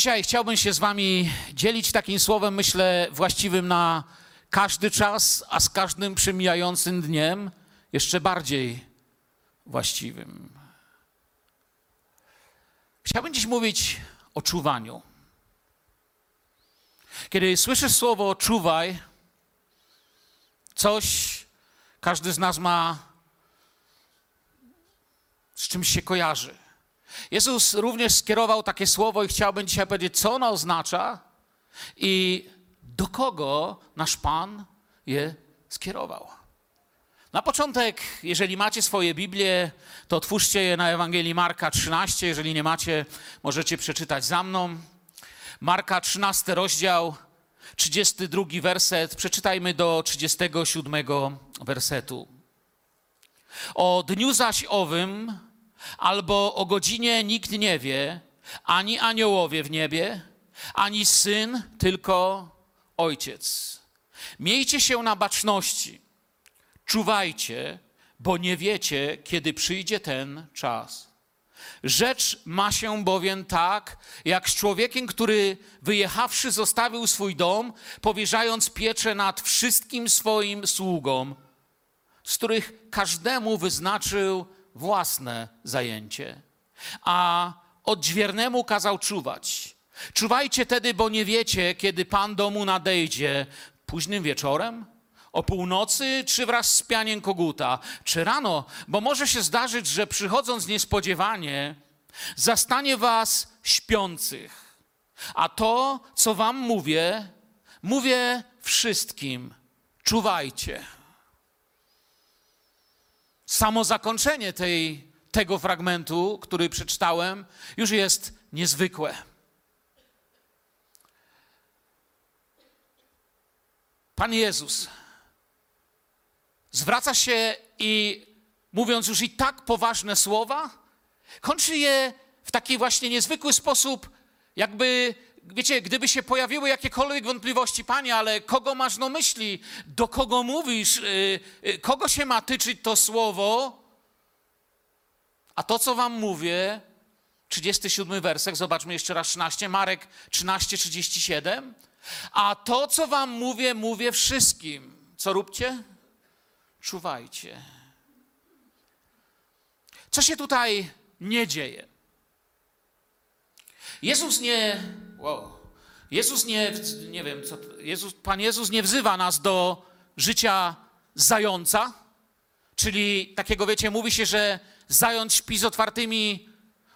Dzisiaj chciałbym się z Wami dzielić takim słowem, myślę, właściwym na każdy czas, a z każdym przemijającym dniem jeszcze bardziej właściwym. Chciałbym dziś mówić o czuwaniu. Kiedy słyszysz słowo czuwaj, coś każdy z nas ma z czymś się kojarzy. Jezus również skierował takie słowo i chciałbym dzisiaj powiedzieć, co ono oznacza i do kogo nasz Pan je skierował. Na początek, jeżeli macie swoje Biblię, to otwórzcie je na Ewangelii Marka 13. Jeżeli nie macie, możecie przeczytać za mną. Marka 13 rozdział, 32 werset. Przeczytajmy do 37 wersetu. O dniu zaś owym, albo o godzinie nikt nie wie, ani aniołowie w niebie, ani syn, tylko ojciec. Miejcie się na baczności, czuwajcie, bo nie wiecie, kiedy przyjdzie ten czas. Rzecz ma się bowiem tak, jak z człowiekiem, który wyjechawszy zostawił swój dom, powierzając pieczę nad wszystkim swoim sługom, z których każdemu wyznaczył własne zajęcie, a odźwiernemu kazał czuwać. Czuwajcie tedy, bo nie wiecie, kiedy Pan domu nadejdzie, późnym wieczorem, o północy, czy wraz z pianiem koguta, czy rano, bo może się zdarzyć, że przychodząc niespodziewanie, zastanie was śpiących. A to, co wam mówię, mówię wszystkim. Czuwajcie. Samo zakończenie tej, tego fragmentu, który przeczytałem, już jest niezwykłe. Pan Jezus zwraca się i mówiąc już i tak poważne słowa, kończy je w taki właśnie niezwykły sposób, jakby, wiecie, gdyby się pojawiły jakiekolwiek wątpliwości, Panie, ale kogo masz na myśli, do kogo mówisz, yy, yy, kogo się ma tyczyć to słowo, a to, co wam mówię, 37 wersek, zobaczmy jeszcze raz 13, Marek 13, 37, a to, co wam mówię, mówię wszystkim. Co róbcie? Czuwajcie. Co się tutaj nie dzieje? Jezus nie. Wow. Jezus nie. Nie wiem, co. Jezus, Pan Jezus nie wzywa nas do życia zająca, czyli takiego, wiecie, mówi się, że zając śpi z otwartymi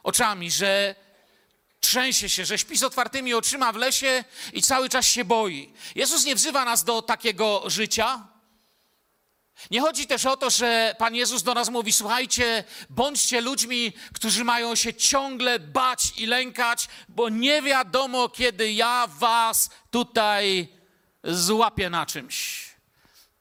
oczami, że trzęsie się, że śpi z otwartymi oczyma w lesie i cały czas się boi. Jezus nie wzywa nas do takiego życia. Nie chodzi też o to, że Pan Jezus do nas mówi: Słuchajcie, bądźcie ludźmi, którzy mają się ciągle bać i lękać, bo nie wiadomo, kiedy ja Was tutaj złapię na czymś.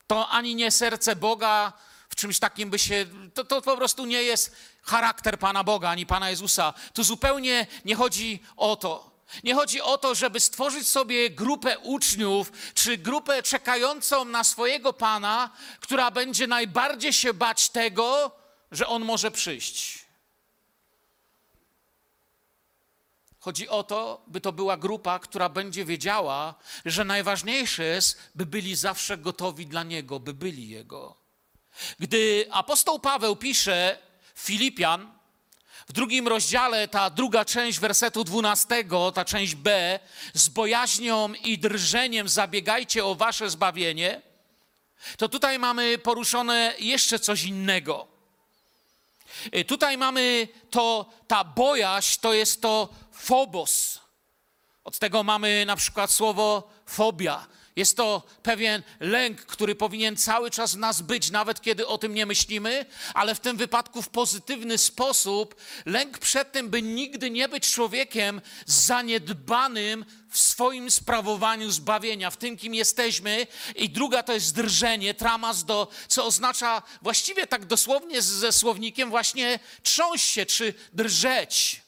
To ani nie serce Boga w czymś takim by się. To, to po prostu nie jest charakter Pana Boga ani Pana Jezusa. Tu zupełnie nie chodzi o to. Nie chodzi o to, żeby stworzyć sobie grupę uczniów, czy grupę czekającą na swojego Pana, która będzie najbardziej się bać tego, że On może przyjść. Chodzi o to, by to była grupa, która będzie wiedziała, że najważniejsze jest, by byli zawsze gotowi dla Niego, by byli Jego. Gdy apostoł Paweł pisze Filipian, w drugim rozdziale, ta druga część wersetu 12, ta część B, z bojaźnią i drżeniem zabiegajcie o wasze zbawienie, to tutaj mamy poruszone jeszcze coś innego. Tutaj mamy to, ta bojaźń, to jest to phobos. Od tego mamy na przykład słowo fobia. Jest to pewien lęk, który powinien cały czas w nas być, nawet kiedy o tym nie myślimy, ale w tym wypadku w pozytywny sposób. Lęk przed tym, by nigdy nie być człowiekiem zaniedbanym w swoim sprawowaniu zbawienia, w tym, kim jesteśmy. I druga to jest drżenie, tramas, do, co oznacza właściwie tak dosłownie ze słownikiem właśnie trząść się czy drżeć.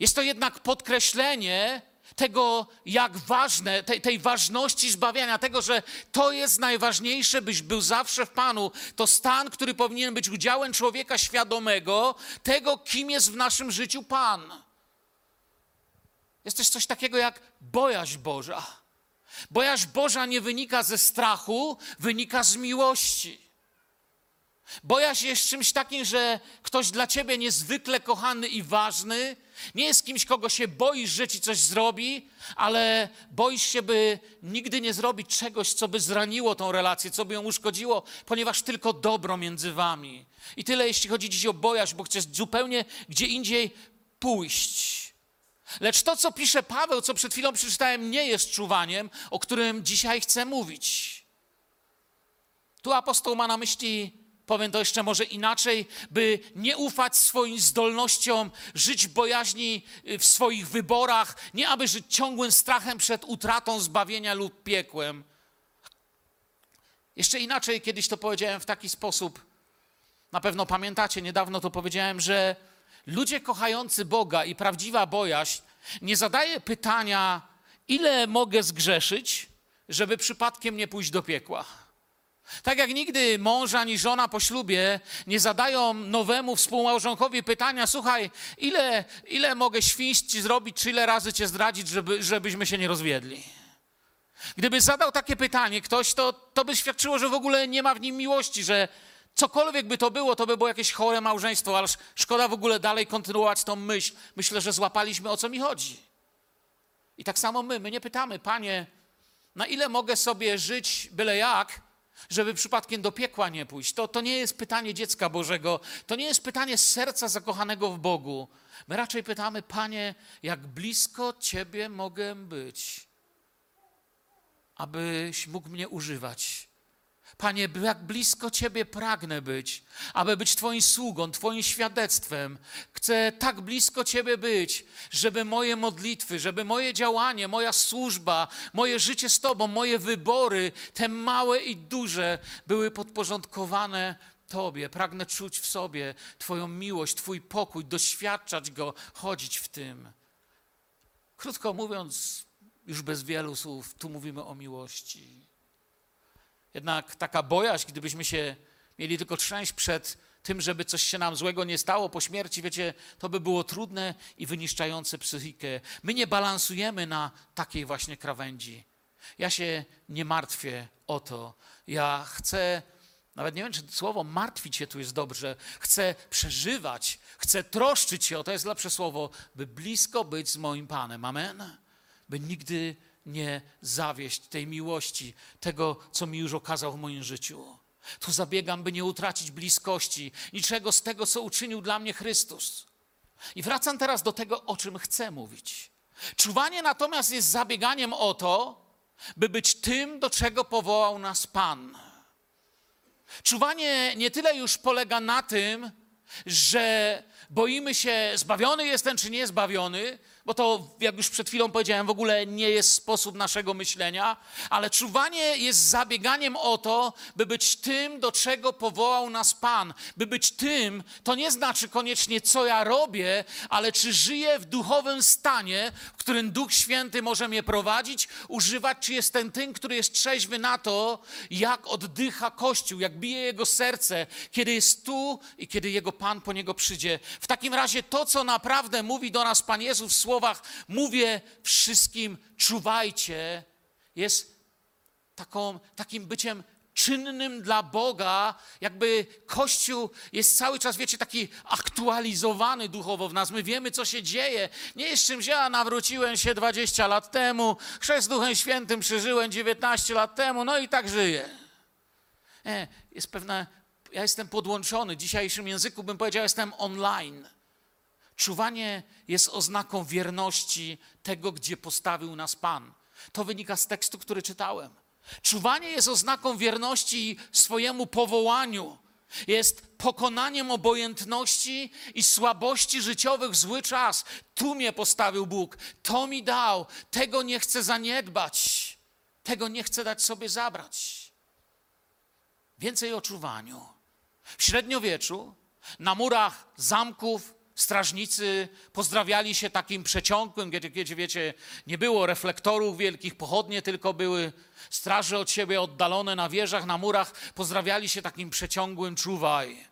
Jest to jednak podkreślenie, tego, jak ważne, tej, tej ważności zbawiania, tego, że to jest najważniejsze, byś był zawsze w Panu. To stan, który powinien być udziałem człowieka świadomego, tego, kim jest w naszym życiu Pan. Jest też coś takiego jak bojaźń Boża. Bojaźń Boża nie wynika ze strachu, wynika z miłości. Bojaźń jest czymś takim, że ktoś dla ciebie niezwykle kochany i ważny, nie jest kimś, kogo się boisz, że ci coś zrobi, ale boisz się, by nigdy nie zrobić czegoś, co by zraniło tą relację, co by ją uszkodziło, ponieważ tylko dobro między wami. I tyle, jeśli chodzi dziś o bojaźń, bo chcesz zupełnie gdzie indziej pójść. Lecz to, co pisze Paweł, co przed chwilą przeczytałem, nie jest czuwaniem, o którym dzisiaj chcę mówić. Tu apostoł ma na myśli powiem to jeszcze może inaczej, by nie ufać swoim zdolnościom, żyć bojaźni y, w swoich wyborach, nie aby żyć ciągłym strachem przed utratą zbawienia lub piekłem. Jeszcze inaczej kiedyś to powiedziałem w taki sposób. Na pewno pamiętacie, niedawno to powiedziałem, że ludzie kochający Boga i prawdziwa bojaźń nie zadaje pytania, ile mogę zgrzeszyć, żeby przypadkiem nie pójść do piekła. Tak jak nigdy mąż ani żona po ślubie nie zadają nowemu współmałżonkowi pytania: Słuchaj, ile, ile mogę świństw ci zrobić, czy ile razy cię zdradzić, żeby, żebyśmy się nie rozwiedli? Gdyby zadał takie pytanie ktoś, to, to by świadczyło, że w ogóle nie ma w nim miłości, że cokolwiek by to było, to by było jakieś chore małżeństwo, ale szkoda w ogóle dalej kontynuować tą myśl. Myślę, że złapaliśmy o co mi chodzi. I tak samo my, my nie pytamy, panie, na ile mogę sobie żyć byle jak, żeby przypadkiem do piekła nie pójść. To, to nie jest pytanie dziecka Bożego, to nie jest pytanie z serca zakochanego w Bogu. My raczej pytamy, Panie, jak blisko Ciebie mogę być, abyś mógł mnie używać. Panie, jak blisko Ciebie pragnę być, aby być Twoim sługą, Twoim świadectwem. Chcę tak blisko Ciebie być, żeby moje modlitwy, żeby moje działanie, moja służba, moje życie z Tobą, moje wybory, te małe i duże, były podporządkowane Tobie. Pragnę czuć w sobie Twoją miłość, Twój pokój, doświadczać go, chodzić w tym. Krótko mówiąc, już bez wielu słów, tu mówimy o miłości. Jednak taka bojaźń, gdybyśmy się mieli tylko trzęść przed tym, żeby coś się nam złego nie stało po śmierci, wiecie, to by było trudne i wyniszczające psychikę. My nie balansujemy na takiej właśnie krawędzi. Ja się nie martwię o to. Ja chcę, nawet nie wiem, czy słowo martwić się tu jest dobrze, chcę przeżywać, chcę troszczyć się, o to jest lepsze słowo, by blisko być z moim Panem. Amen? By nigdy nie zawieść tej miłości, tego, co mi już okazał w moim życiu. Tu zabiegam, by nie utracić bliskości, niczego z tego, co uczynił dla mnie Chrystus. I wracam teraz do tego, o czym chcę mówić. Czuwanie natomiast jest zabieganiem o to, by być tym, do czego powołał nas Pan. Czuwanie nie tyle już polega na tym, że boimy się, zbawiony jestem czy nie zbawiony, bo to, jak już przed chwilą powiedziałem, w ogóle nie jest sposób naszego myślenia, ale czuwanie jest zabieganiem o to, by być tym, do czego powołał nas Pan. By być tym, to nie znaczy koniecznie, co ja robię, ale czy żyję w duchowym stanie, w którym Duch Święty może mnie prowadzić, używać, czy jestem tym, który jest trzeźwy na to, jak oddycha Kościół, jak bije jego serce, kiedy jest tu i kiedy jego Pan po niego przyjdzie. W takim razie to, co naprawdę mówi do nas Pan Jezus w Słowie, słowach mówię wszystkim, czuwajcie, jest taką, takim byciem czynnym dla Boga, jakby Kościół jest cały czas, wiecie, taki aktualizowany duchowo w nas. My wiemy, co się dzieje. Nie jest czymś, ja nawróciłem się 20 lat temu, chrzest Duchem Świętym przeżyłem 19 lat temu, no i tak żyję. Nie, jest pewne, ja jestem podłączony, w dzisiejszym języku bym powiedział, jestem online. Czuwanie jest oznaką wierności tego, gdzie postawił nas Pan. To wynika z tekstu, który czytałem. Czuwanie jest oznaką wierności swojemu powołaniu. Jest pokonaniem obojętności i słabości życiowych w zły czas. Tu mnie postawił Bóg, to mi dał, tego nie chcę zaniedbać, tego nie chcę dać sobie zabrać. Więcej o czuwaniu. W średniowieczu na murach zamków Strażnicy pozdrawiali się takim przeciągłym, kiedy, kiedy wiecie, nie było reflektorów wielkich, pochodnie tylko były. Straże od siebie oddalone na wieżach, na murach pozdrawiali się takim przeciągłym czuwaj.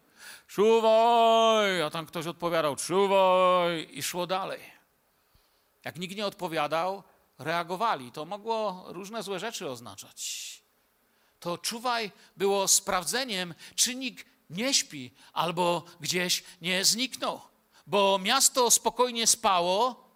Czuwaj! A tam ktoś odpowiadał czuwaj i szło dalej. jak nikt nie odpowiadał, reagowali. To mogło różne złe rzeczy oznaczać. To czuwaj było sprawdzeniem, czy nikt nie śpi albo gdzieś nie zniknął. Bo miasto spokojnie spało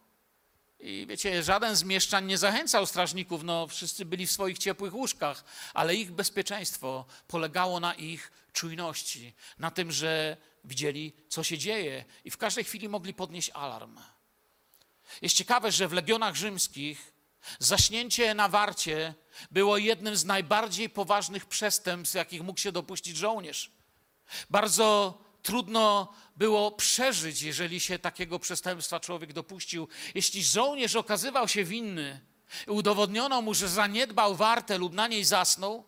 i wiecie, żaden z mieszczań nie zachęcał strażników, no wszyscy byli w swoich ciepłych łóżkach, ale ich bezpieczeństwo polegało na ich czujności, na tym, że widzieli, co się dzieje i w każdej chwili mogli podnieść alarm. Jest ciekawe, że w legionach rzymskich zaśnięcie na warcie było jednym z najbardziej poważnych przestępstw, jakich mógł się dopuścić żołnierz. Bardzo trudno było przeżyć, jeżeli się takiego przestępstwa człowiek dopuścił. Jeśli żołnierz okazywał się winny, udowodniono mu, że zaniedbał wartę lub na niej zasnął,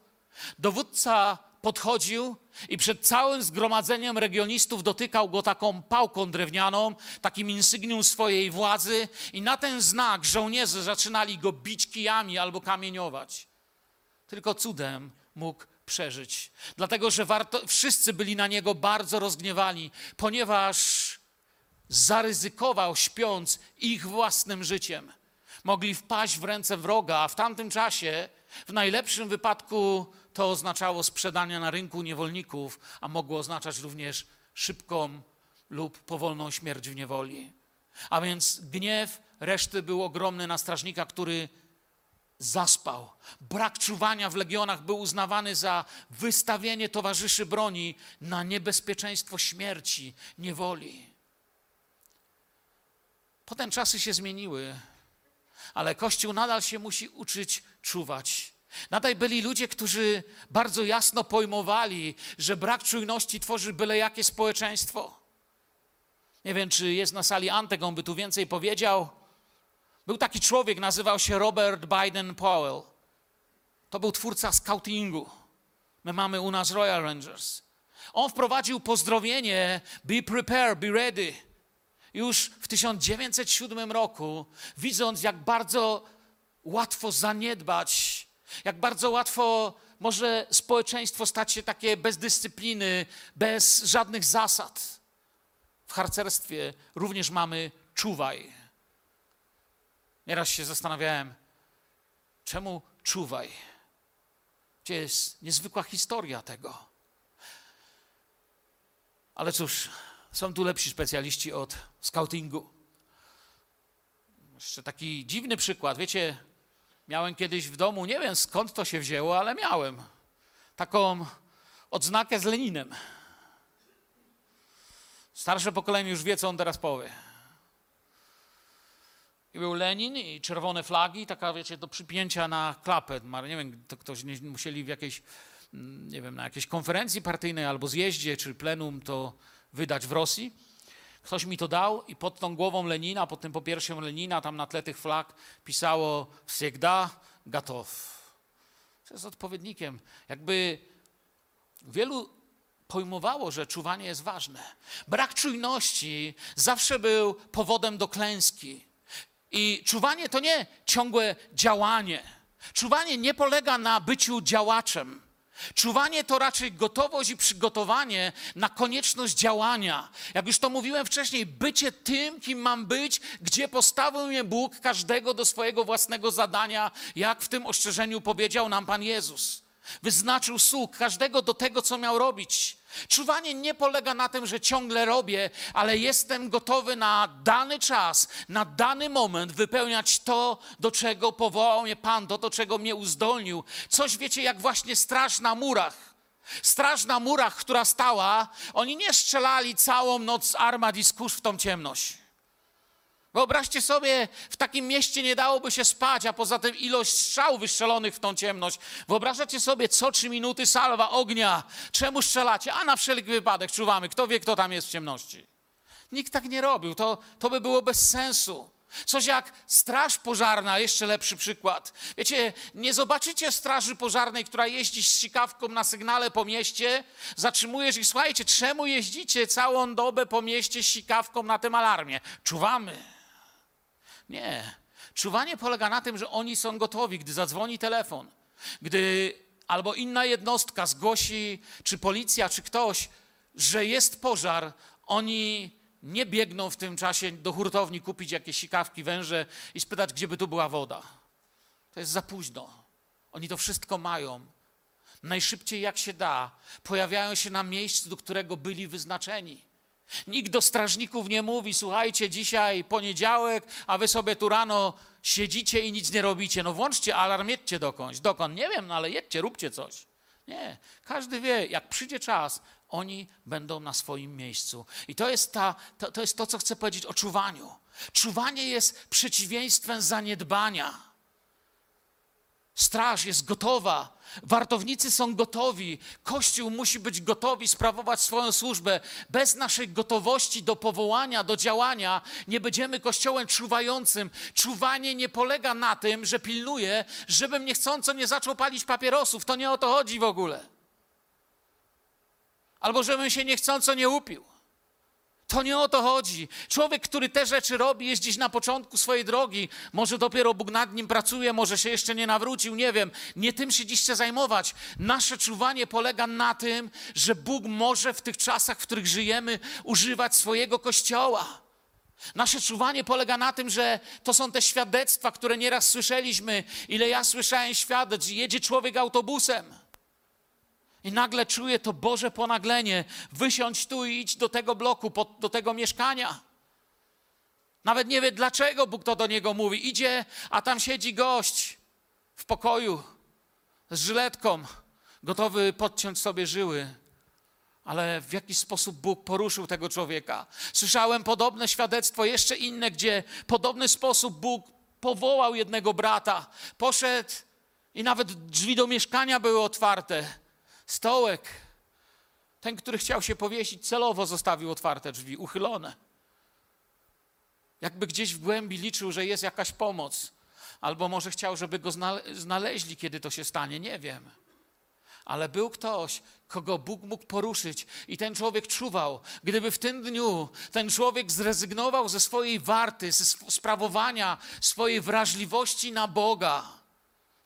dowódca podchodził i przed całym zgromadzeniem regionistów dotykał go taką pałką drewnianą, takim insygnium swojej władzy, i na ten znak żołnierze zaczynali go bić kijami albo kamieniować. Tylko cudem mógł przeżyć. Dlatego, że warto, wszyscy byli na niego bardzo rozgniewani, ponieważ zaryzykował śpiąc ich własnym życiem. Mogli wpaść w ręce wroga, a w tamtym czasie w najlepszym wypadku to oznaczało sprzedanie na rynku niewolników, a mogło oznaczać również szybką lub powolną śmierć w niewoli. A więc gniew reszty był ogromny na strażnika, który zaspał. Brak czuwania w legionach był uznawany za wystawienie towarzyszy broni na niebezpieczeństwo śmierci, niewoli. Potem czasy się zmieniły, ale Kościół nadal się musi uczyć czuwać. Nadal byli ludzie, którzy bardzo jasno pojmowali, że brak czujności tworzy byle jakie społeczeństwo. Nie wiem, czy jest na sali Antek, on by tu więcej powiedział. Był taki człowiek, nazywał się Robert Biden Powell. To był twórca scoutingu. My mamy u nas Royal Rangers. On wprowadził pozdrowienie be prepared, be ready. Już w 1907 roku, widząc jak bardzo łatwo zaniedbać, jak bardzo łatwo może społeczeństwo stać się takie bez dyscypliny, bez żadnych zasad. W harcerstwie również mamy czuwaj. Nieraz się zastanawiałem, czemu czuwaj? Gdzie jest niezwykła historia tego. Ale cóż, są tu lepsi specjaliści od scoutingu. Jeszcze taki dziwny przykład. Wiecie, miałem kiedyś w domu, nie wiem skąd to się wzięło, ale miałem taką odznakę z Leninem. Starsze pokolenie już wie, co on teraz powie. I był Lenin i czerwone flagi, taka wiecie, do przypięcia na klapę. Nie wiem, to ktoś nie, musieli w jakiejś, mm, nie wiem, na jakiejś konferencji partyjnej albo zjeździe czy plenum to wydać w Rosji. Ktoś mi to dał i pod tą głową Lenina, pod tym popiersiem Lenina, tam na tle tych flag pisało Wsiegda Gatow. To jest odpowiednikiem. Jakby wielu pojmowało, że czuwanie jest ważne. Brak czujności zawsze był powodem do klęski. I czuwanie to nie ciągłe działanie. Czuwanie nie polega na byciu działaczem. Czuwanie to raczej gotowość i przygotowanie na konieczność działania. Jak już to mówiłem wcześniej, bycie tym, kim mam być, gdzie postawił mnie Bóg każdego do swojego własnego zadania, jak w tym ostrzeżeniu powiedział nam Pan Jezus. Wyznaczył sług każdego do tego, co miał robić. Czuwanie nie polega na tym, że ciągle robię, ale jestem gotowy na dany czas, na dany moment wypełniać to, do czego powołał mnie Pan, do, do czego mnie uzdolnił. Coś wiecie, jak właśnie straż na murach. Straż na murach, która stała, oni nie strzelali całą noc armat i z kurz w tą ciemność. Wyobraźcie sobie, w takim mieście nie dałoby się spać, a poza tym ilość strzał wystrzelonych w tą ciemność. Wyobrażacie sobie co trzy minuty salwa ognia. Czemu strzelacie? A na wszelki wypadek czuwamy. Kto wie, kto tam jest w ciemności? Nikt tak nie robił. To, to by było bez sensu. Coś jak straż pożarna, jeszcze lepszy przykład. Wiecie, nie zobaczycie straży pożarnej, która jeździ z sikawką na sygnale po mieście, zatrzymujesz ich, słuchajcie, czemu jeździcie całą dobę po mieście z sikawką na tym alarmie? Czuwamy. Nie. Czuwanie polega na tym, że oni są gotowi, gdy zadzwoni telefon, gdy albo inna jednostka zgłosi, czy policja, czy ktoś, że jest pożar, oni nie biegną w tym czasie do hurtowni kupić jakieś sikawki, węże i spytać, gdzie by tu była woda. To jest za późno. Oni to wszystko mają. Najszybciej jak się da, pojawiają się na miejscu, do którego byli wyznaczeni. Nikt do strażników nie mówi, słuchajcie, dzisiaj poniedziałek, a wy sobie tu rano siedzicie i nic nie robicie. No włączcie alarm, jedźcie dokądś. Dokąd? Nie wiem, no ale jedźcie, róbcie coś. Nie. Każdy wie, jak przyjdzie czas, oni będą na swoim miejscu. I to jest, ta, to, to jest to, co chcę powiedzieć o czuwaniu. Czuwanie jest przeciwieństwem zaniedbania. Straż jest gotowa, wartownicy są gotowi, Kościół musi być gotowy sprawować swoją służbę. Bez naszej gotowości do powołania, do działania nie będziemy kościołem czuwającym. Czuwanie nie polega na tym, że pilnuję, żebym niechcąco nie zaczął palić papierosów. To nie o to chodzi w ogóle. Albo żebym się niechcąco nie upił. To nie o to chodzi. Człowiek, który te rzeczy robi, jest gdzieś na początku swojej drogi. Może dopiero Bóg nad nim pracuje, może się jeszcze nie nawrócił, nie wiem. Nie tym się dziś chce zajmować. Nasze czuwanie polega na tym, że Bóg może w tych czasach, w których żyjemy, używać swojego kościoła. Nasze czuwanie polega na tym, że to są te świadectwa, które nieraz słyszeliśmy. Ile ja słyszałem świadectw, jedzie człowiek autobusem. I nagle czuję to Boże ponaglenie. Wysiądź tu i idź do tego bloku, do tego mieszkania. Nawet nie wie, dlaczego Bóg to do niego mówi. Idzie, a tam siedzi gość w pokoju z żyletką, gotowy podciąć sobie żyły. Ale w jakiś sposób Bóg poruszył tego człowieka. Słyszałem podobne świadectwo, jeszcze inne, gdzie podobny sposób Bóg powołał jednego brata. Poszedł i nawet drzwi do mieszkania były otwarte stołek. Ten, który chciał się powiesić, celowo zostawił otwarte drzwi, uchylone. Jakby gdzieś w głębi liczył, że jest jakaś pomoc, albo może chciał, żeby go znaleźli, kiedy to się stanie, nie wiem. Ale był ktoś, kogo Bóg mógł poruszyć, i ten człowiek czuwał. Gdyby w tym dniu ten człowiek zrezygnował ze swojej warty, ze sprawowania swojej wrażliwości na Boga,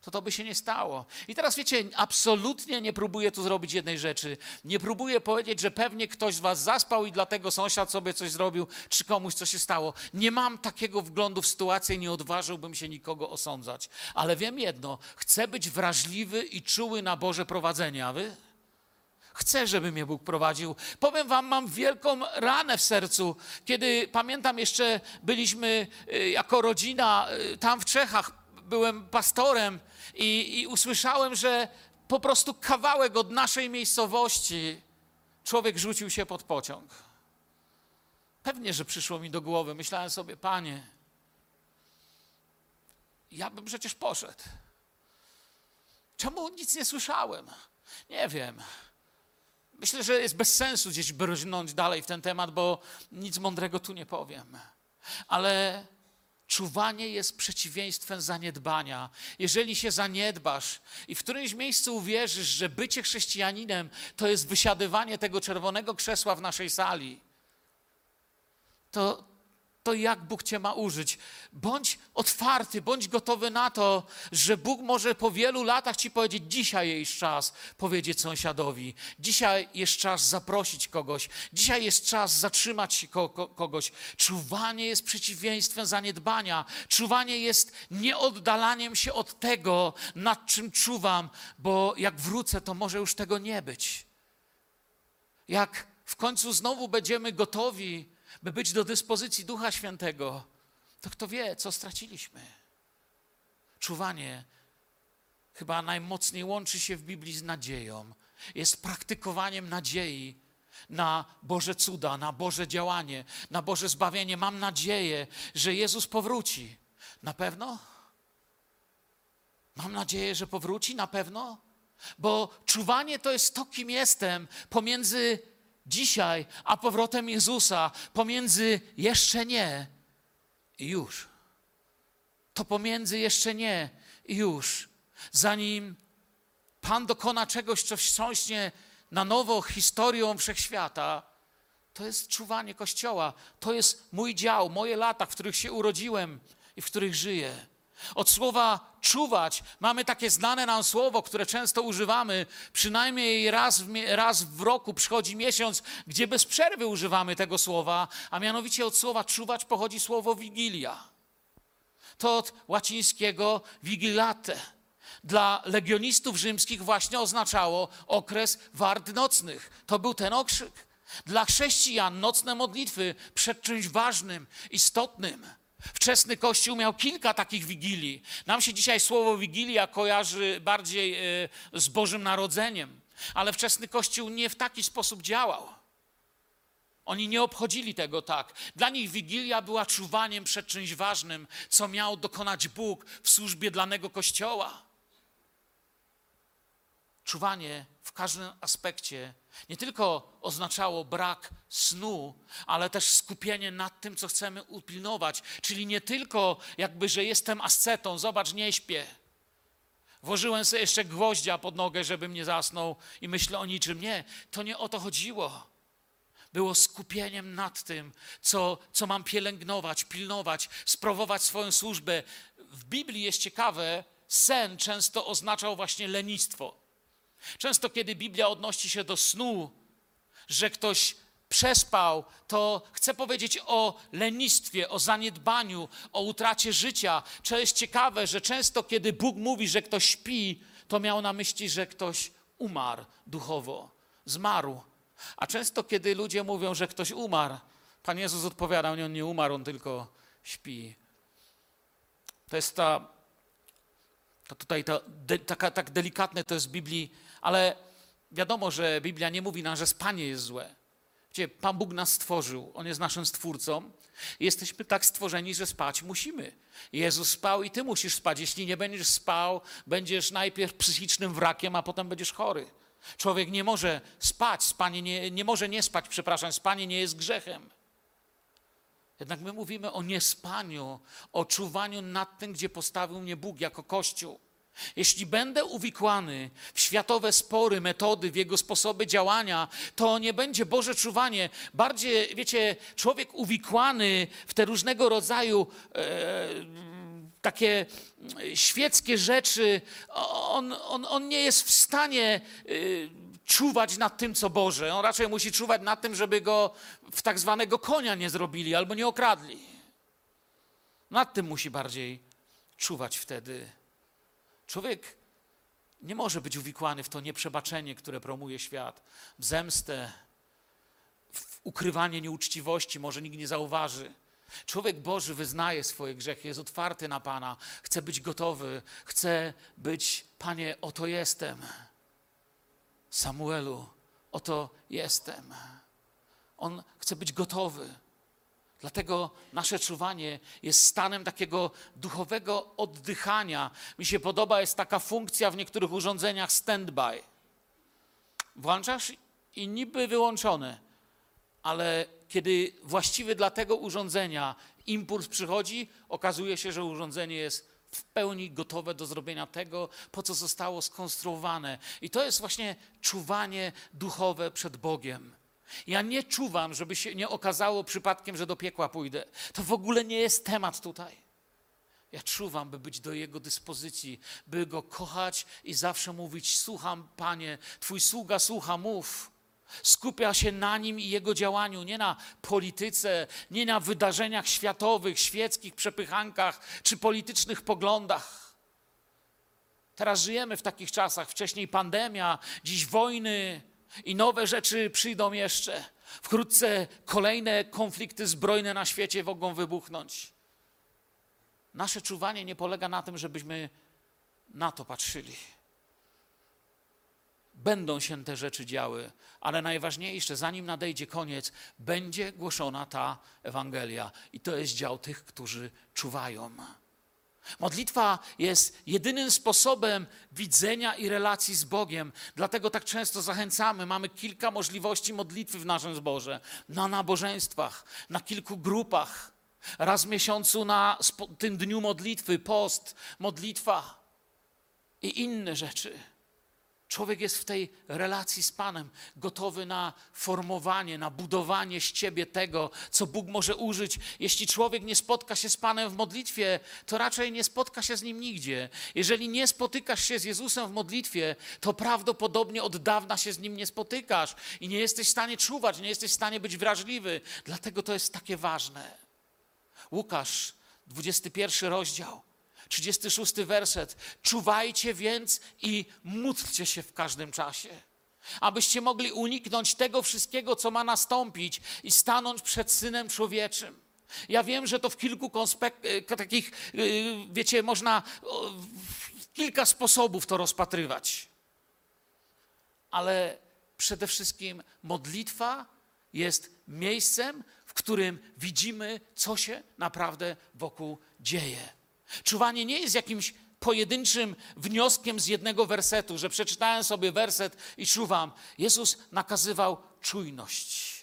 to to by się nie stało. I teraz wiecie, absolutnie nie próbuję tu zrobić jednej rzeczy. Nie próbuję powiedzieć, że pewnie ktoś z was zaspał i dlatego sąsiad sobie coś zrobił, czy komuś coś się stało. Nie mam takiego wglądu w sytuację nie odważyłbym się nikogo osądzać. Ale wiem jedno, chcę być wrażliwy i czuły na Boże prowadzenie, a wy? Chcę, żeby mnie Bóg prowadził. Powiem wam, mam wielką ranę w sercu, kiedy pamiętam jeszcze byliśmy y, jako rodzina y, tam w Czechach, byłem pastorem i, i usłyszałem, że po prostu kawałek od naszej miejscowości człowiek rzucił się pod pociąg. Pewnie, że przyszło mi do głowy. Myślałem sobie, panie, ja bym przecież poszedł. Czemu nic nie słyszałem? Nie wiem. Myślę, że jest bez sensu gdzieś brnąć dalej w ten temat, bo nic mądrego tu nie powiem. Ale Czuwanie jest przeciwieństwem zaniedbania. Jeżeli się zaniedbasz i w którymś miejscu uwierzysz, że bycie chrześcijaninem to jest wysiadywanie tego czerwonego krzesła w naszej sali, to, to jak Bóg cię ma użyć. Bądź otwarty, bądź gotowy na to, że Bóg może po wielu latach ci powiedzieć: Dzisiaj jest czas powiedzieć sąsiadowi, dzisiaj jest czas zaprosić kogoś, dzisiaj jest czas zatrzymać się ko ko kogoś. Czuwanie jest przeciwieństwem zaniedbania. Czuwanie jest nieoddalaniem się od tego, nad czym czuwam, bo jak wrócę, to może już tego nie być. Jak w końcu znowu będziemy gotowi by być do dyspozycji Ducha Świętego, to kto wie, co straciliśmy. Czuwanie chyba najmocniej łączy się w Biblii z nadzieją. Jest praktykowaniem nadziei na Boże cuda, na Boże działanie, na Boże zbawienie. Mam nadzieję, że Jezus powróci. Na pewno? Mam nadzieję, że powróci na pewno, bo czuwanie to jest to, kim jestem pomiędzy dzisiaj, a powrotem Jezusa, pomiędzy jeszcze nie i już. To pomiędzy jeszcze nie i już. Zanim Pan dokona czegoś, co wstrząśnie na nowo historią wszechświata, to jest czuwanie Kościoła. To jest mój dział, moje lata, w których się urodziłem i w których żyję. Od słowa czuwać mamy takie znane nam słowo, które często używamy, przynajmniej raz w, raz w roku przychodzi miesiąc, gdzie bez przerwy używamy tego słowa, a mianowicie od słowa czuwać pochodzi słowo wigilia. To od łacińskiego vigilate. Dla legionistów rzymskich właśnie oznaczało okres wart nocnych. To był ten okrzyk. Dla chrześcijan nocne modlitwy przed czymś ważnym, istotnym. Wczesny Kościół miał kilka takich wigilii. Nam się dzisiaj słowo wigilia kojarzy bardziej e, z Bożym Narodzeniem, ale wczesny Kościół nie w taki sposób działał. Oni nie obchodzili tego tak. Dla nich wigilia była czuwaniem przed czymś ważnym, co miał dokonać Bóg w służbie danego kościoła. Czuwanie w każdym aspekcie nie tylko oznaczało brak snu, ale też skupienie nad tym, co chcemy upilnować. Czyli nie tylko jakby, że jestem ascetą, zobacz, nie śpię. Włożyłem sobie jeszcze gwoździa pod nogę, żebym nie zasnął i myślę o niczym. Nie, to nie o to chodziło. Było skupieniem nad tym, co, co mam pielęgnować, pilnować, sprowować swoją służbę. W Biblii jest ciekawe, sen często oznaczał właśnie lenistwo. Często, kiedy Biblia odnosi się do snu, że ktoś przespał, to chcę powiedzieć o lenistwie, o zaniedbaniu, o utracie życia. Co jest ciekawe, że często, kiedy Bóg mówi, że ktoś śpi, to miał na myśli, że ktoś umarł duchowo, zmarł. A często, kiedy ludzie mówią, że ktoś umarł, Pan Jezus odpowiada, on nie umarł, on tylko śpi. To jest ta, to tutaj ta, de, taka, tak delikatne to jest w Biblii ale wiadomo, że Biblia nie mówi nam, że spanie jest złe. Wiecie, Pan Bóg nas stworzył, On jest naszym stwórcą. Jesteśmy tak stworzeni, że spać musimy. Jezus spał i ty musisz spać. Jeśli nie będziesz spał, będziesz najpierw psychicznym wrakiem, a potem będziesz chory. Człowiek nie może spać, spanie nie, nie może nie spać, przepraszam, spanie nie jest grzechem. Jednak my mówimy o niespaniu, o czuwaniu nad tym, gdzie postawił mnie Bóg jako Kościół. Jeśli będę uwikłany w światowe spory, metody, w jego sposoby działania, to nie będzie Boże czuwanie. Bardziej, wiecie, człowiek uwikłany w te różnego rodzaju e, takie świeckie rzeczy, on, on, on nie jest w stanie e, czuwać nad tym, co Boże. On raczej musi czuwać nad tym, żeby go w tak zwanego konia nie zrobili albo nie okradli. Nad tym musi bardziej czuwać wtedy. Człowiek nie może być uwikłany w to nieprzebaczenie, które promuje świat, w zemstę, w ukrywanie nieuczciwości, może nikt nie zauważy. Człowiek Boży wyznaje swoje grzechy, jest otwarty na Pana, chce być gotowy, chce być, Panie, oto jestem. Samuelu, oto jestem. On chce być gotowy. Dlatego nasze czuwanie jest stanem takiego duchowego oddychania. Mi się podoba, jest taka funkcja w niektórych urządzeniach standby. Włączasz i niby wyłączone, ale kiedy właściwy dla tego urządzenia impuls przychodzi, okazuje się, że urządzenie jest w pełni gotowe do zrobienia tego, po co zostało skonstruowane. I to jest właśnie czuwanie duchowe przed Bogiem. Ja nie czuwam, żeby się nie okazało przypadkiem, że do piekła pójdę. To w ogóle nie jest temat tutaj. Ja czuwam, by być do Jego dyspozycji, by Go kochać i zawsze mówić: Słucham, Panie, Twój sługa słucha, mów. Skupia się na Nim i Jego działaniu, nie na polityce, nie na wydarzeniach światowych, świeckich przepychankach czy politycznych poglądach. Teraz żyjemy w takich czasach, wcześniej pandemia, dziś wojny, i nowe rzeczy przyjdą jeszcze. Wkrótce kolejne konflikty zbrojne na świecie mogą wybuchnąć. Nasze czuwanie nie polega na tym, żebyśmy na to patrzyli. Będą się te rzeczy działy, ale najważniejsze, zanim nadejdzie koniec, będzie głoszona ta Ewangelia. I to jest dział tych, którzy czuwają. Modlitwa jest jedynym sposobem widzenia i relacji z Bogiem. Dlatego tak często zachęcamy. Mamy kilka możliwości modlitwy w naszym zborze. Na nabożeństwach, na kilku grupach. Raz w miesiącu na tym dniu modlitwy, post, modlitwa i inne rzeczy. Człowiek jest w tej relacji z Panem, gotowy na formowanie, na budowanie z ciebie tego, co Bóg może użyć. Jeśli człowiek nie spotka się z Panem w modlitwie, to raczej nie spotka się z nim nigdzie. Jeżeli nie spotykasz się z Jezusem w modlitwie, to prawdopodobnie od dawna się z nim nie spotykasz i nie jesteś w stanie czuwać, nie jesteś w stanie być wrażliwy. Dlatego to jest takie ważne. Łukasz, 21 rozdział. 36 werset. Czuwajcie więc i módlcie się w każdym czasie, abyście mogli uniknąć tego wszystkiego, co ma nastąpić i stanąć przed Synem Człowieczym. Ja wiem, że to w kilku e, takich, yy, wiecie, można o, w kilka sposobów to rozpatrywać. Ale przede wszystkim modlitwa jest miejscem, w którym widzimy, co się naprawdę wokół dzieje. Czuwanie nie jest jakimś pojedynczym wnioskiem z jednego wersetu, że przeczytałem sobie werset i czuwam. Jezus nakazywał czujność.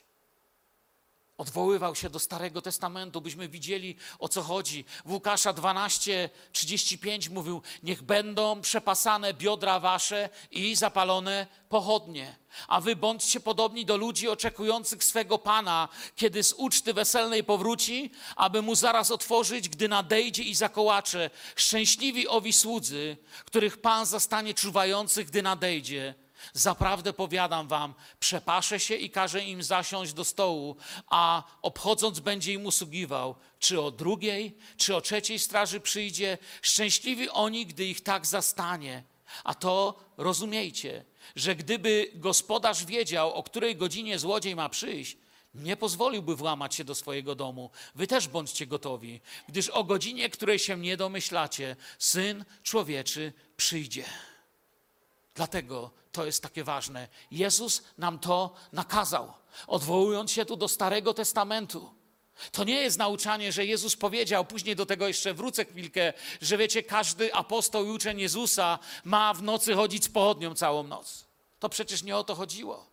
Odwoływał się do Starego Testamentu, byśmy widzieli o co chodzi. W Łukasza 12, 35 mówił: Niech będą przepasane biodra wasze i zapalone pochodnie. A wy bądźcie podobni do ludzi oczekujących swego Pana, kiedy z uczty weselnej powróci, aby mu zaraz otworzyć, gdy nadejdzie i zakołacze. Szczęśliwi owi słudzy, których Pan zastanie czuwających, gdy nadejdzie. Zaprawdę powiadam wam, przepaszę się i każę im zasiąść do stołu, a obchodząc będzie im usługiwał. Czy o drugiej, czy o trzeciej straży przyjdzie, szczęśliwi oni, gdy ich tak zastanie. A to rozumiejcie, że gdyby gospodarz wiedział, o której godzinie złodziej ma przyjść, nie pozwoliłby włamać się do swojego domu. Wy też bądźcie gotowi, gdyż o godzinie, której się nie domyślacie, syn człowieczy przyjdzie. Dlatego to jest takie ważne. Jezus nam to nakazał, odwołując się tu do Starego Testamentu. To nie jest nauczanie, że Jezus powiedział, później do tego jeszcze wrócę chwilkę, że wiecie, każdy apostoł i uczeń Jezusa ma w nocy chodzić z pochodnią całą noc. To przecież nie o to chodziło.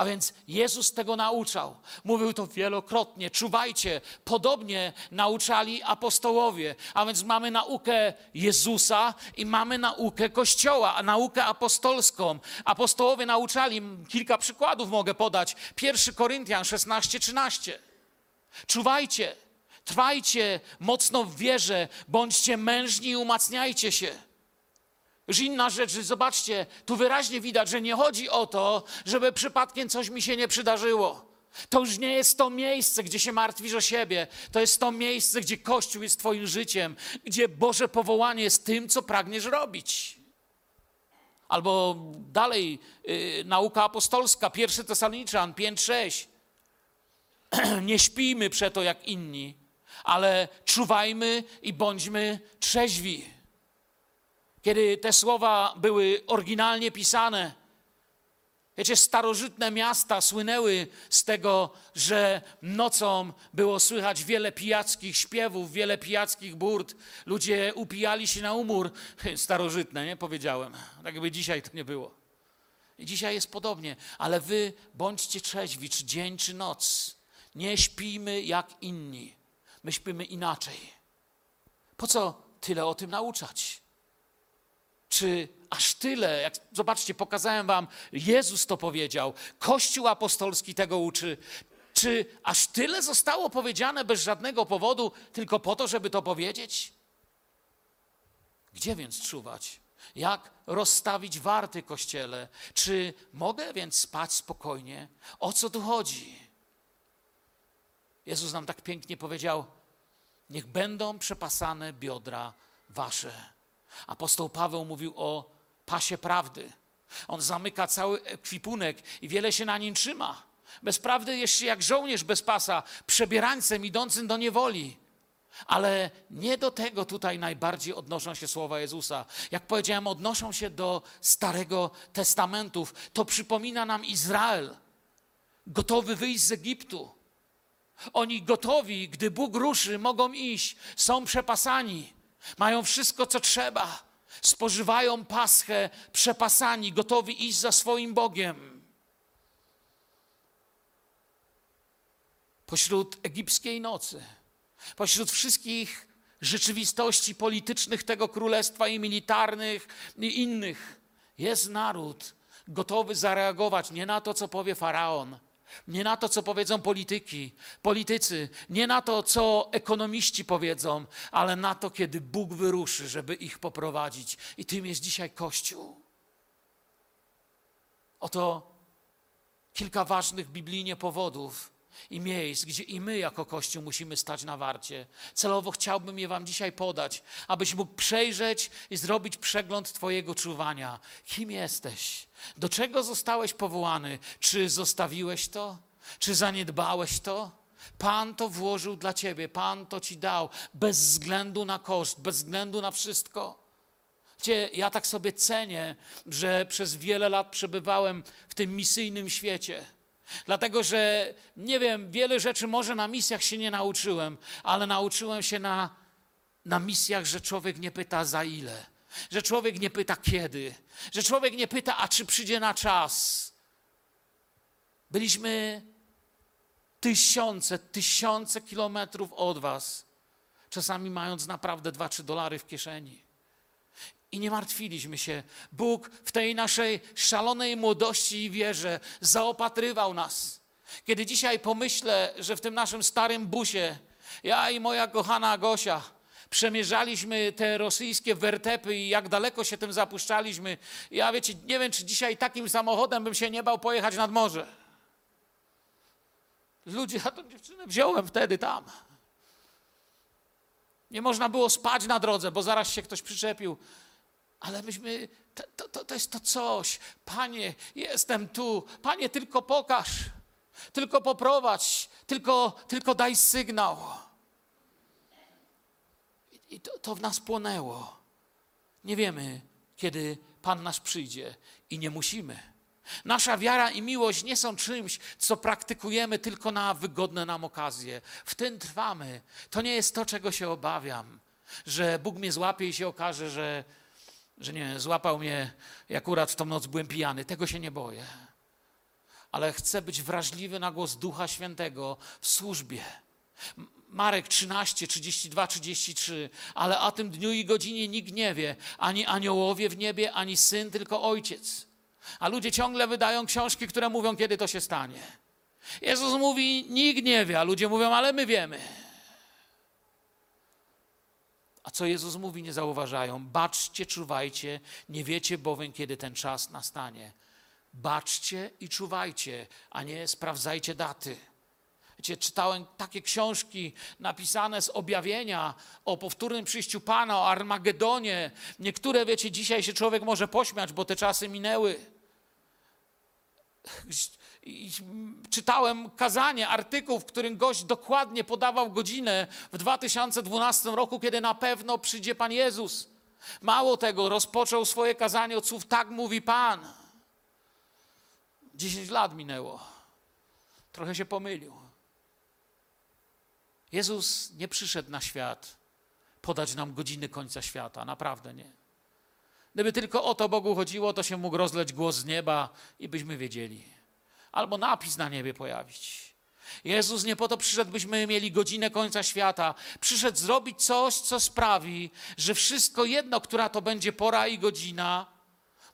A więc Jezus tego nauczał. Mówił to wielokrotnie. Czuwajcie. Podobnie nauczali apostołowie. A więc mamy naukę Jezusa i mamy naukę Kościoła, naukę apostolską. Apostołowie nauczali, kilka przykładów mogę podać. 1 Koryntian 16, 13. Czuwajcie, trwajcie mocno w wierze, bądźcie mężni i umacniajcie się. Już inna rzecz, zobaczcie, tu wyraźnie widać, że nie chodzi o to, żeby przypadkiem coś mi się nie przydarzyło. To już nie jest to miejsce, gdzie się martwisz o siebie. To jest to miejsce, gdzie Kościół jest Twoim życiem, gdzie Boże powołanie jest tym, co pragniesz robić. Albo dalej, yy, nauka apostolska, 1 Tesaloniczan 5-6. nie śpijmy przeto jak inni, ale czuwajmy i bądźmy trzeźwi. Kiedy te słowa były oryginalnie pisane, wiecie, starożytne miasta słynęły z tego, że nocą było słychać wiele pijackich śpiewów, wiele pijackich burt. Ludzie upijali się na umór. Starożytne, nie powiedziałem. Tak jakby dzisiaj to nie było. I dzisiaj jest podobnie, ale wy bądźcie trzeźwi, czy dzień, czy noc. Nie śpijmy jak inni. My śpimy inaczej. Po co tyle o tym nauczać? Czy aż tyle, jak zobaczcie, pokazałem wam, Jezus to powiedział, Kościół apostolski tego uczy. Czy aż tyle zostało powiedziane bez żadnego powodu, tylko po to, żeby to powiedzieć? Gdzie więc czuwać? Jak rozstawić warty kościele? Czy mogę więc spać spokojnie? O co tu chodzi? Jezus nam tak pięknie powiedział: Niech będą przepasane biodra wasze. Apostoł Paweł mówił o pasie prawdy. On zamyka cały ekwipunek i wiele się na nim trzyma. Bez prawdy jest się jak żołnierz bez pasa, przebierańcem idącym do niewoli. Ale nie do tego tutaj najbardziej odnoszą się słowa Jezusa. Jak powiedziałem, odnoszą się do Starego Testamentu. To przypomina nam Izrael, gotowy wyjść z Egiptu. Oni gotowi, gdy Bóg ruszy, mogą iść, są przepasani. Mają wszystko, co trzeba. Spożywają paschę, przepasani, gotowi iść za swoim Bogiem. Pośród egipskiej nocy, pośród wszystkich rzeczywistości politycznych tego królestwa i militarnych i innych, Jest naród gotowy zareagować nie na to, co powie faraon, nie na to, co powiedzą polityki, politycy, nie na to, co ekonomiści powiedzą, ale na to, kiedy Bóg wyruszy, żeby ich poprowadzić. I tym jest dzisiaj Kościół. Oto kilka ważnych biblijnie powodów i miejsc, gdzie i my jako Kościół musimy stać na warcie. Celowo chciałbym je Wam dzisiaj podać, abyś mógł przejrzeć i zrobić przegląd Twojego czuwania. Kim jesteś? Do czego zostałeś powołany? Czy zostawiłeś to? Czy zaniedbałeś to? Pan to włożył dla Ciebie, Pan to Ci dał, bez względu na koszt, bez względu na wszystko. Wiecie, ja tak sobie cenię, że przez wiele lat przebywałem w tym misyjnym świecie. Dlatego, że nie wiem, wiele rzeczy może na misjach się nie nauczyłem, ale nauczyłem się na, na misjach, że człowiek nie pyta za ile, że człowiek nie pyta kiedy, że człowiek nie pyta, a czy przyjdzie na czas. Byliśmy tysiące, tysiące kilometrów od Was, czasami mając naprawdę dwa, trzy dolary w kieszeni. I nie martwiliśmy się. Bóg w tej naszej szalonej młodości i wierze zaopatrywał nas. Kiedy dzisiaj pomyślę, że w tym naszym starym busie ja i moja kochana Gosia przemierzaliśmy te rosyjskie wertepy i jak daleko się tym zapuszczaliśmy, ja wiecie, nie wiem, czy dzisiaj takim samochodem bym się nie bał pojechać nad morze. Ludzie, a tą dziewczynę wziąłem wtedy tam. Nie można było spać na drodze, bo zaraz się ktoś przyczepił. Ale myśmy, to, to, to jest to coś. Panie, jestem tu. Panie, tylko pokaż. Tylko poprowadź. Tylko, tylko daj sygnał. I, to, to w nas płonęło. Nie wiemy, kiedy Pan nasz przyjdzie i nie musimy. Nasza wiara i miłość nie są czymś, co praktykujemy tylko na wygodne nam okazje. W tym trwamy. To nie jest to, czego się obawiam, że Bóg mnie złapie i się okaże, że, że nie, złapał mnie i akurat w tą noc byłem pijany. Tego się nie boję. Ale chcę być wrażliwy na głos Ducha Świętego w służbie. Marek 13, 32, 33. Ale o tym dniu i godzinie nikt nie wie, ani aniołowie w niebie, ani syn, tylko ojciec. A ludzie ciągle wydają książki, które mówią, kiedy to się stanie. Jezus mówi, nikt nie wie, a ludzie mówią, ale my wiemy. A co Jezus mówi, nie zauważają. Baczcie, czuwajcie, nie wiecie bowiem, kiedy ten czas nastanie. Baczcie i czuwajcie, a nie sprawdzajcie daty. Wiecie, czytałem takie książki napisane z objawienia o powtórnym przyjściu Pana, o Armagedonie. Niektóre, wiecie, dzisiaj się człowiek może pośmiać, bo te czasy minęły. I czytałem kazanie, artykuł, w którym gość dokładnie podawał godzinę w 2012 roku, kiedy na pewno przyjdzie Pan Jezus. Mało tego, rozpoczął swoje kazanie od słów, tak mówi Pan. 10 lat minęło. Trochę się pomylił. Jezus nie przyszedł na świat podać nam godziny końca świata, naprawdę nie. Gdyby tylko o to Bogu chodziło, to się mógł rozleć głos z nieba i byśmy wiedzieli. Albo napis na niebie pojawić. Jezus nie po to przyszedł, byśmy mieli godzinę końca świata. Przyszedł zrobić coś, co sprawi, że wszystko jedno, która to będzie pora i godzina,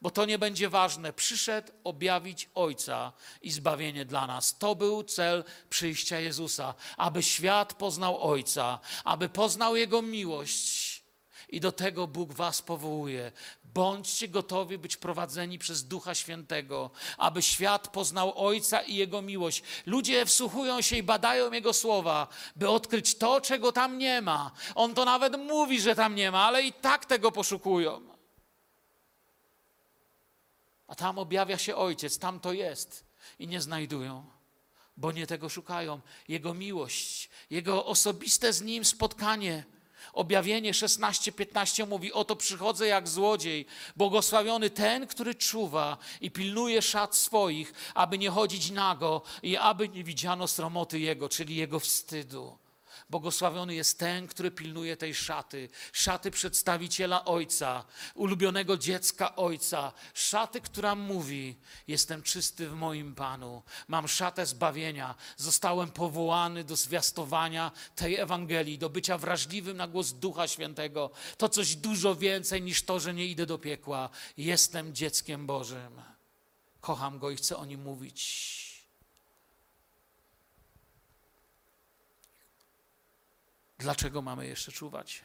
bo to nie będzie ważne. Przyszedł objawić Ojca i zbawienie dla nas. To był cel przyjścia Jezusa, aby świat poznał Ojca, aby poznał Jego miłość. I do tego Bóg Was powołuje. Bądźcie gotowi być prowadzeni przez Ducha Świętego, aby świat poznał Ojca i Jego miłość. Ludzie wsłuchują się i badają Jego słowa, by odkryć to, czego tam nie ma. On to nawet mówi, że tam nie ma, ale i tak tego poszukują. A tam objawia się Ojciec, tam to jest i nie znajdują, bo nie tego szukają. Jego miłość, Jego osobiste z Nim spotkanie. Objawienie 16-15 mówi: Oto przychodzę jak złodziej, błogosławiony ten, który czuwa i pilnuje szat swoich, aby nie chodzić nago i aby nie widziano sromoty Jego, czyli Jego wstydu. Błogosławiony jest ten, który pilnuje tej szaty, szaty przedstawiciela Ojca, ulubionego dziecka Ojca, szaty, która mówi: Jestem czysty w moim Panu, mam szatę zbawienia, zostałem powołany do zwiastowania tej Ewangelii, do bycia wrażliwym na głos Ducha Świętego. To coś dużo więcej niż to, że nie idę do piekła. Jestem dzieckiem Bożym. Kocham Go i chcę o Nim mówić. Dlaczego mamy jeszcze czuwać?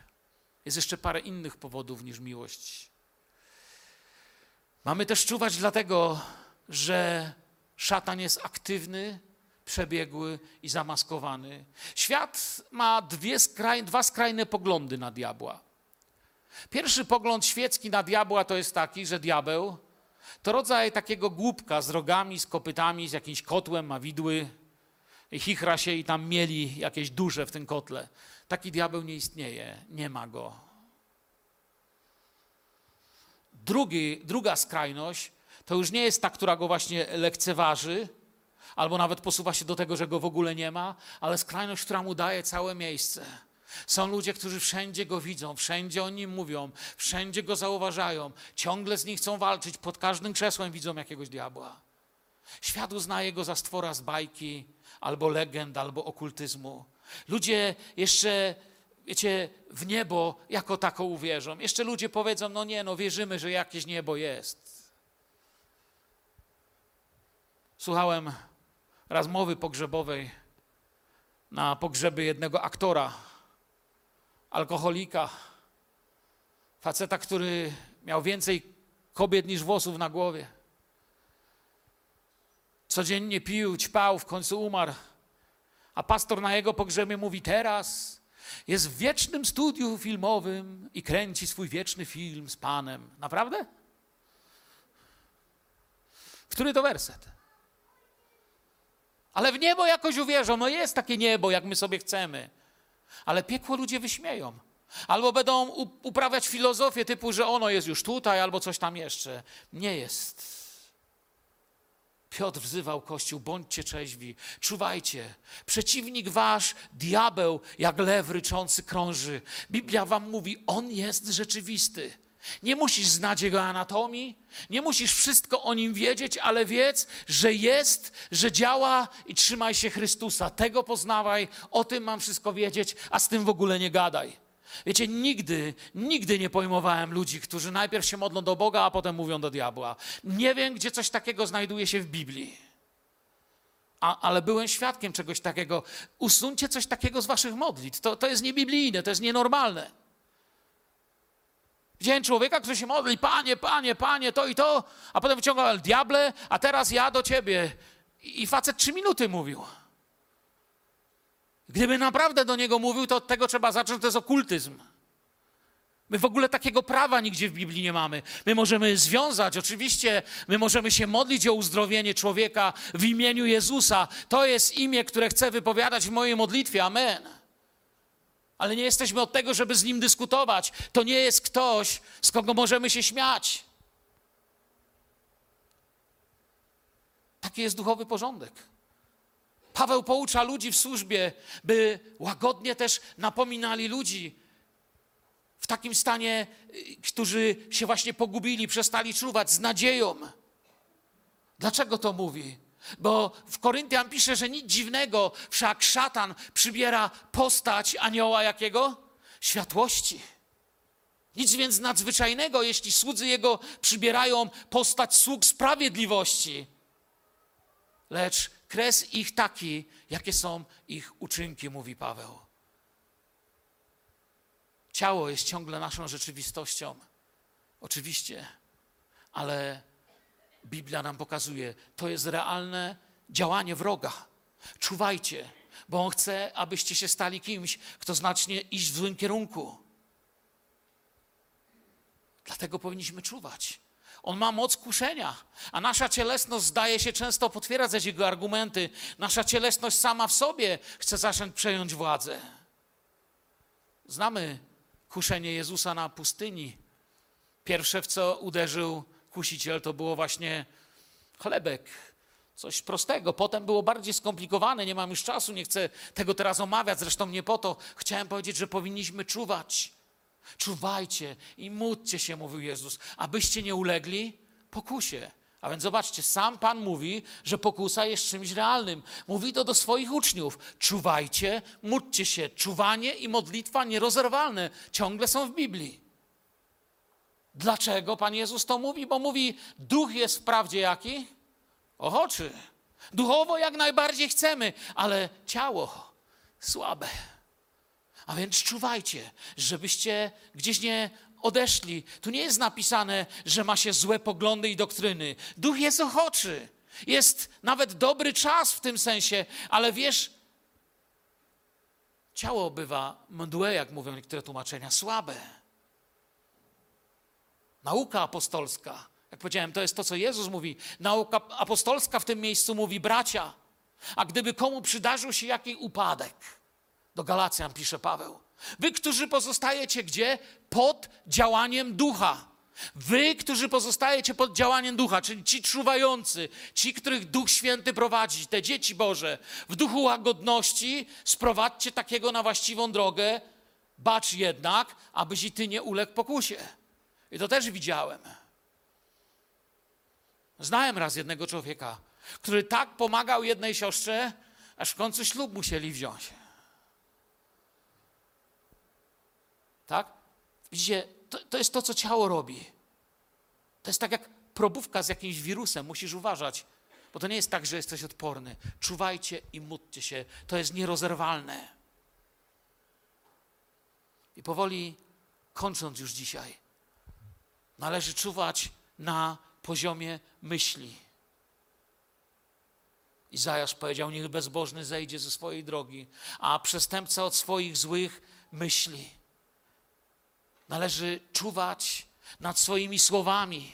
Jest jeszcze parę innych powodów niż miłość. Mamy też czuwać dlatego, że szatan jest aktywny, przebiegły i zamaskowany. Świat ma dwie skraj, dwa skrajne poglądy na diabła. Pierwszy pogląd świecki na diabła to jest taki, że diabeł to rodzaj takiego głupka z rogami, z kopytami, z jakimś kotłem, ma widły, i chichra się i tam mieli jakieś duże w tym kotle. Taki diabeł nie istnieje, nie ma go. Drugi, druga skrajność to już nie jest ta, która go właśnie lekceważy, albo nawet posuwa się do tego, że go w ogóle nie ma, ale skrajność, która mu daje całe miejsce. Są ludzie, którzy wszędzie go widzą, wszędzie o nim mówią, wszędzie go zauważają, ciągle z nim chcą walczyć, pod każdym krzesłem widzą jakiegoś diabła. Świat uznaje go za stwora z bajki, albo legend, albo okultyzmu. Ludzie jeszcze, wiecie, w niebo jako tako uwierzą. Jeszcze ludzie powiedzą, no nie, no wierzymy, że jakieś niebo jest. Słuchałem rozmowy pogrzebowej na pogrzeby jednego aktora, alkoholika, faceta, który miał więcej kobiet niż włosów na głowie. Codziennie pił, ćpał, w końcu umarł. A pastor na jego pogrzebie mówi: Teraz jest w wiecznym studiu filmowym i kręci swój wieczny film z Panem. Naprawdę? Który to werset? Ale w niebo jakoś uwierzą. No jest takie niebo, jak my sobie chcemy. Ale piekło ludzie wyśmieją. Albo będą uprawiać filozofię typu, że ono jest już tutaj, albo coś tam jeszcze. Nie jest. Piotr wzywał Kościół, bądźcie trzeźwi, czuwajcie. Przeciwnik wasz, diabeł, jak lew ryczący krąży. Biblia wam mówi, on jest rzeczywisty. Nie musisz znać jego anatomii, nie musisz wszystko o nim wiedzieć, ale wiedz, że jest, że działa i trzymaj się Chrystusa. Tego poznawaj, o tym mam wszystko wiedzieć, a z tym w ogóle nie gadaj. Wiecie, nigdy, nigdy nie pojmowałem ludzi, którzy najpierw się modlą do Boga, a potem mówią do diabła. Nie wiem, gdzie coś takiego znajduje się w Biblii. A, ale byłem świadkiem czegoś takiego. Usuńcie coś takiego z waszych modlitw. To, to jest niebiblijne, to jest nienormalne. Widziałem człowieka, który się modli, panie, panie, panie, to i to, a potem wyciągał diable, a teraz ja do ciebie. I facet trzy minuty mówił. Gdyby naprawdę do niego mówił, to od tego trzeba zacząć, to jest okultyzm. My w ogóle takiego prawa nigdzie w Biblii nie mamy. My możemy związać, oczywiście, my możemy się modlić o uzdrowienie człowieka w imieniu Jezusa. To jest imię, które chcę wypowiadać w mojej modlitwie. Amen. Ale nie jesteśmy od tego, żeby z nim dyskutować. To nie jest ktoś, z kogo możemy się śmiać. Taki jest duchowy porządek. Paweł poucza ludzi w służbie, by łagodnie też napominali ludzi w takim stanie, y, którzy się właśnie pogubili, przestali czuwać z nadzieją. Dlaczego to mówi? Bo w Koryntian pisze, że nic dziwnego, wszak szatan przybiera postać anioła jakiego? Światłości. Nic więc nadzwyczajnego, jeśli słudzy jego przybierają postać sług sprawiedliwości. Lecz kres ich taki, jakie są ich uczynki, mówi Paweł. Ciało jest ciągle naszą rzeczywistością. Oczywiście, ale Biblia nam pokazuje, to jest realne działanie wroga. Czuwajcie, bo on chce, abyście się stali kimś, kto znacznie iść w złym kierunku. Dlatego powinniśmy czuwać. On ma moc kuszenia, a nasza cielesność zdaje się często potwierdzać jego argumenty. Nasza cielesność sama w sobie chce zacząć przejąć władzę. Znamy kuszenie Jezusa na pustyni. Pierwsze, w co uderzył kusiciel, to było właśnie chlebek. Coś prostego. Potem było bardziej skomplikowane, nie mam już czasu, nie chcę tego teraz omawiać, zresztą nie po to. Chciałem powiedzieć, że powinniśmy czuwać. Czuwajcie i módlcie się, mówił Jezus, abyście nie ulegli pokusie. A więc zobaczcie, sam Pan mówi, że pokusa jest czymś realnym. Mówi to do swoich uczniów. Czuwajcie, módlcie się. Czuwanie i modlitwa nierozerwalne ciągle są w Biblii. Dlaczego Pan Jezus to mówi? Bo mówi, duch jest wprawdzie jaki? Ochoczy. Duchowo jak najbardziej chcemy, ale ciało słabe. A więc czuwajcie, żebyście gdzieś nie odeszli. Tu nie jest napisane, że ma się złe poglądy i doktryny. Duch jest ochoczy. Jest nawet dobry czas w tym sensie, ale wiesz, ciało bywa mdłe, jak mówią niektóre tłumaczenia, słabe. Nauka apostolska, jak powiedziałem, to jest to, co Jezus mówi. Nauka apostolska w tym miejscu mówi bracia. A gdyby komu przydarzył się jakiś upadek, do Galacjan pisze Paweł. Wy, którzy pozostajecie gdzie? Pod działaniem ducha. Wy, którzy pozostajecie pod działaniem ducha, czyli ci czuwający, ci, których Duch Święty prowadzi, te dzieci Boże, w duchu łagodności sprowadźcie takiego na właściwą drogę, bacz jednak, abyś i ty nie uległ pokusie. I to też widziałem. Znałem raz jednego człowieka, który tak pomagał jednej siostrze, aż w końcu ślub musieli wziąć. Tak? Widzicie, to, to jest to, co ciało robi. To jest tak jak probówka z jakimś wirusem. Musisz uważać, bo to nie jest tak, że jesteś odporny. Czuwajcie i módlcie się. To jest nierozerwalne. I powoli kończąc już dzisiaj, należy czuwać na poziomie myśli. Izajasz powiedział: Niech bezbożny zejdzie ze swojej drogi, a przestępca od swoich złych myśli. Należy czuwać nad swoimi słowami.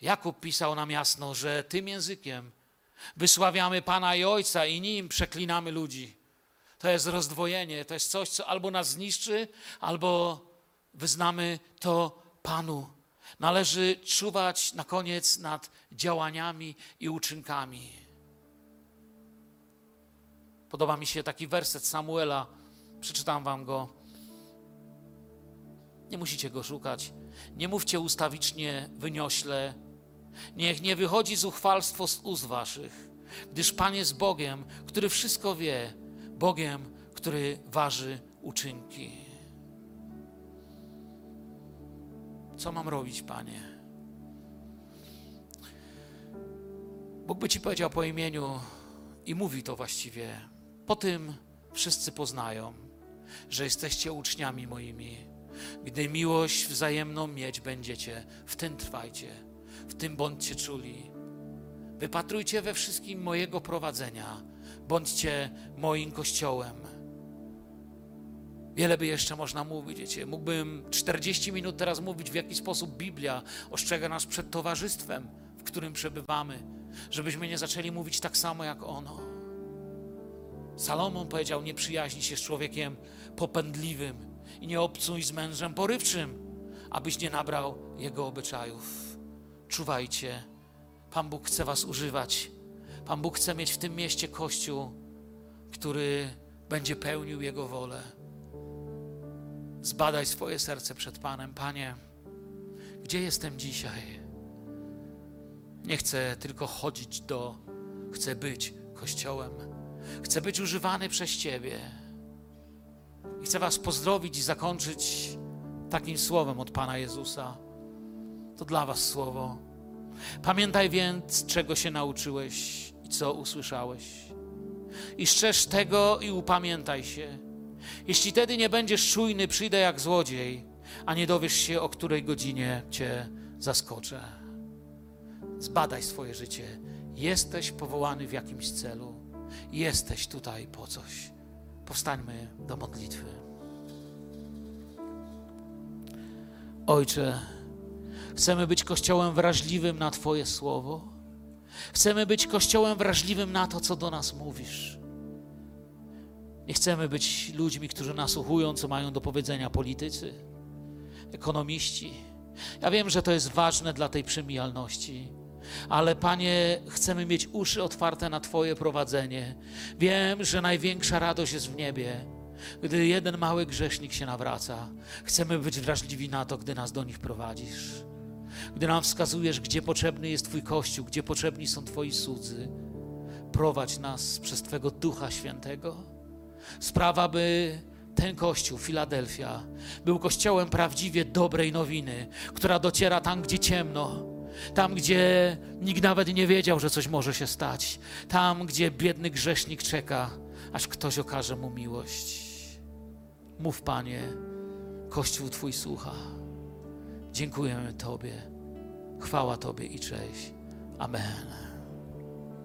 Jakub pisał nam jasno, że tym językiem wysławiamy Pana i Ojca i nim przeklinamy ludzi. To jest rozdwojenie, to jest coś, co albo nas zniszczy, albo wyznamy to Panu. Należy czuwać na koniec nad działaniami i uczynkami. Podoba mi się taki werset Samuela, przeczytam wam go. Nie musicie go szukać. Nie mówcie ustawicznie, wyniośle. Niech nie wychodzi zuchwalstwo z ust waszych, gdyż Pan jest Bogiem, który wszystko wie, Bogiem, który waży uczynki. Co mam robić, Panie? Bóg by Ci powiedział po imieniu i mówi to właściwie. Po tym wszyscy poznają, że jesteście uczniami moimi. Gdy miłość wzajemną mieć będziecie, w tym trwajcie, w tym bądźcie czuli. Wypatrujcie we wszystkim mojego prowadzenia, bądźcie moim kościołem Wiele by jeszcze można mówić, wiecie. Mógłbym 40 minut teraz mówić, w jaki sposób Biblia ostrzega nas przed towarzystwem, w którym przebywamy, żebyśmy nie zaczęli mówić tak samo jak ono. Salomon powiedział: Nie przyjaźnij się z człowiekiem popędliwym i nie obcuj z mężem porywczym, abyś nie nabrał jego obyczajów. Czuwajcie, Pan Bóg chce Was używać. Pan Bóg chce mieć w tym mieście kościół, który będzie pełnił Jego wolę. Zbadaj swoje serce przed Panem. Panie, gdzie jestem dzisiaj? Nie chcę tylko chodzić do, chcę być Kościołem. Chcę być używany przez Ciebie. I chcę Was pozdrowić i zakończyć takim słowem od Pana Jezusa. To dla Was słowo. Pamiętaj więc, czego się nauczyłeś i co usłyszałeś. I szczerz tego i upamiętaj się jeśli wtedy nie będziesz czujny, przyjdę jak złodziej, a nie dowiesz się, o której godzinie cię zaskoczę. Zbadaj swoje życie. Jesteś powołany w jakimś celu. Jesteś tutaj po coś. Powstańmy do modlitwy. Ojcze, chcemy być kościołem wrażliwym na Twoje słowo. Chcemy być kościołem wrażliwym na to, co do nas mówisz. Nie chcemy być ludźmi, którzy nasłuchują, co mają do powiedzenia politycy, ekonomiści. Ja wiem, że to jest ważne dla tej przemijalności, ale Panie, chcemy mieć uszy otwarte na Twoje prowadzenie. Wiem, że największa radość jest w niebie, gdy jeden mały grzesznik się nawraca. Chcemy być wrażliwi na to, gdy nas do nich prowadzisz. Gdy nam wskazujesz, gdzie potrzebny jest Twój Kościół, gdzie potrzebni są Twoi słudzy. Prowadź nas przez Twego Ducha Świętego. Sprawa, by ten kościół, Filadelfia, był kościołem prawdziwie dobrej nowiny, która dociera tam, gdzie ciemno, tam, gdzie nikt nawet nie wiedział, że coś może się stać, tam, gdzie biedny grzesznik czeka, aż ktoś okaże mu miłość. Mów, Panie, Kościół Twój słucha. Dziękujemy Tobie. Chwała Tobie i cześć. Amen.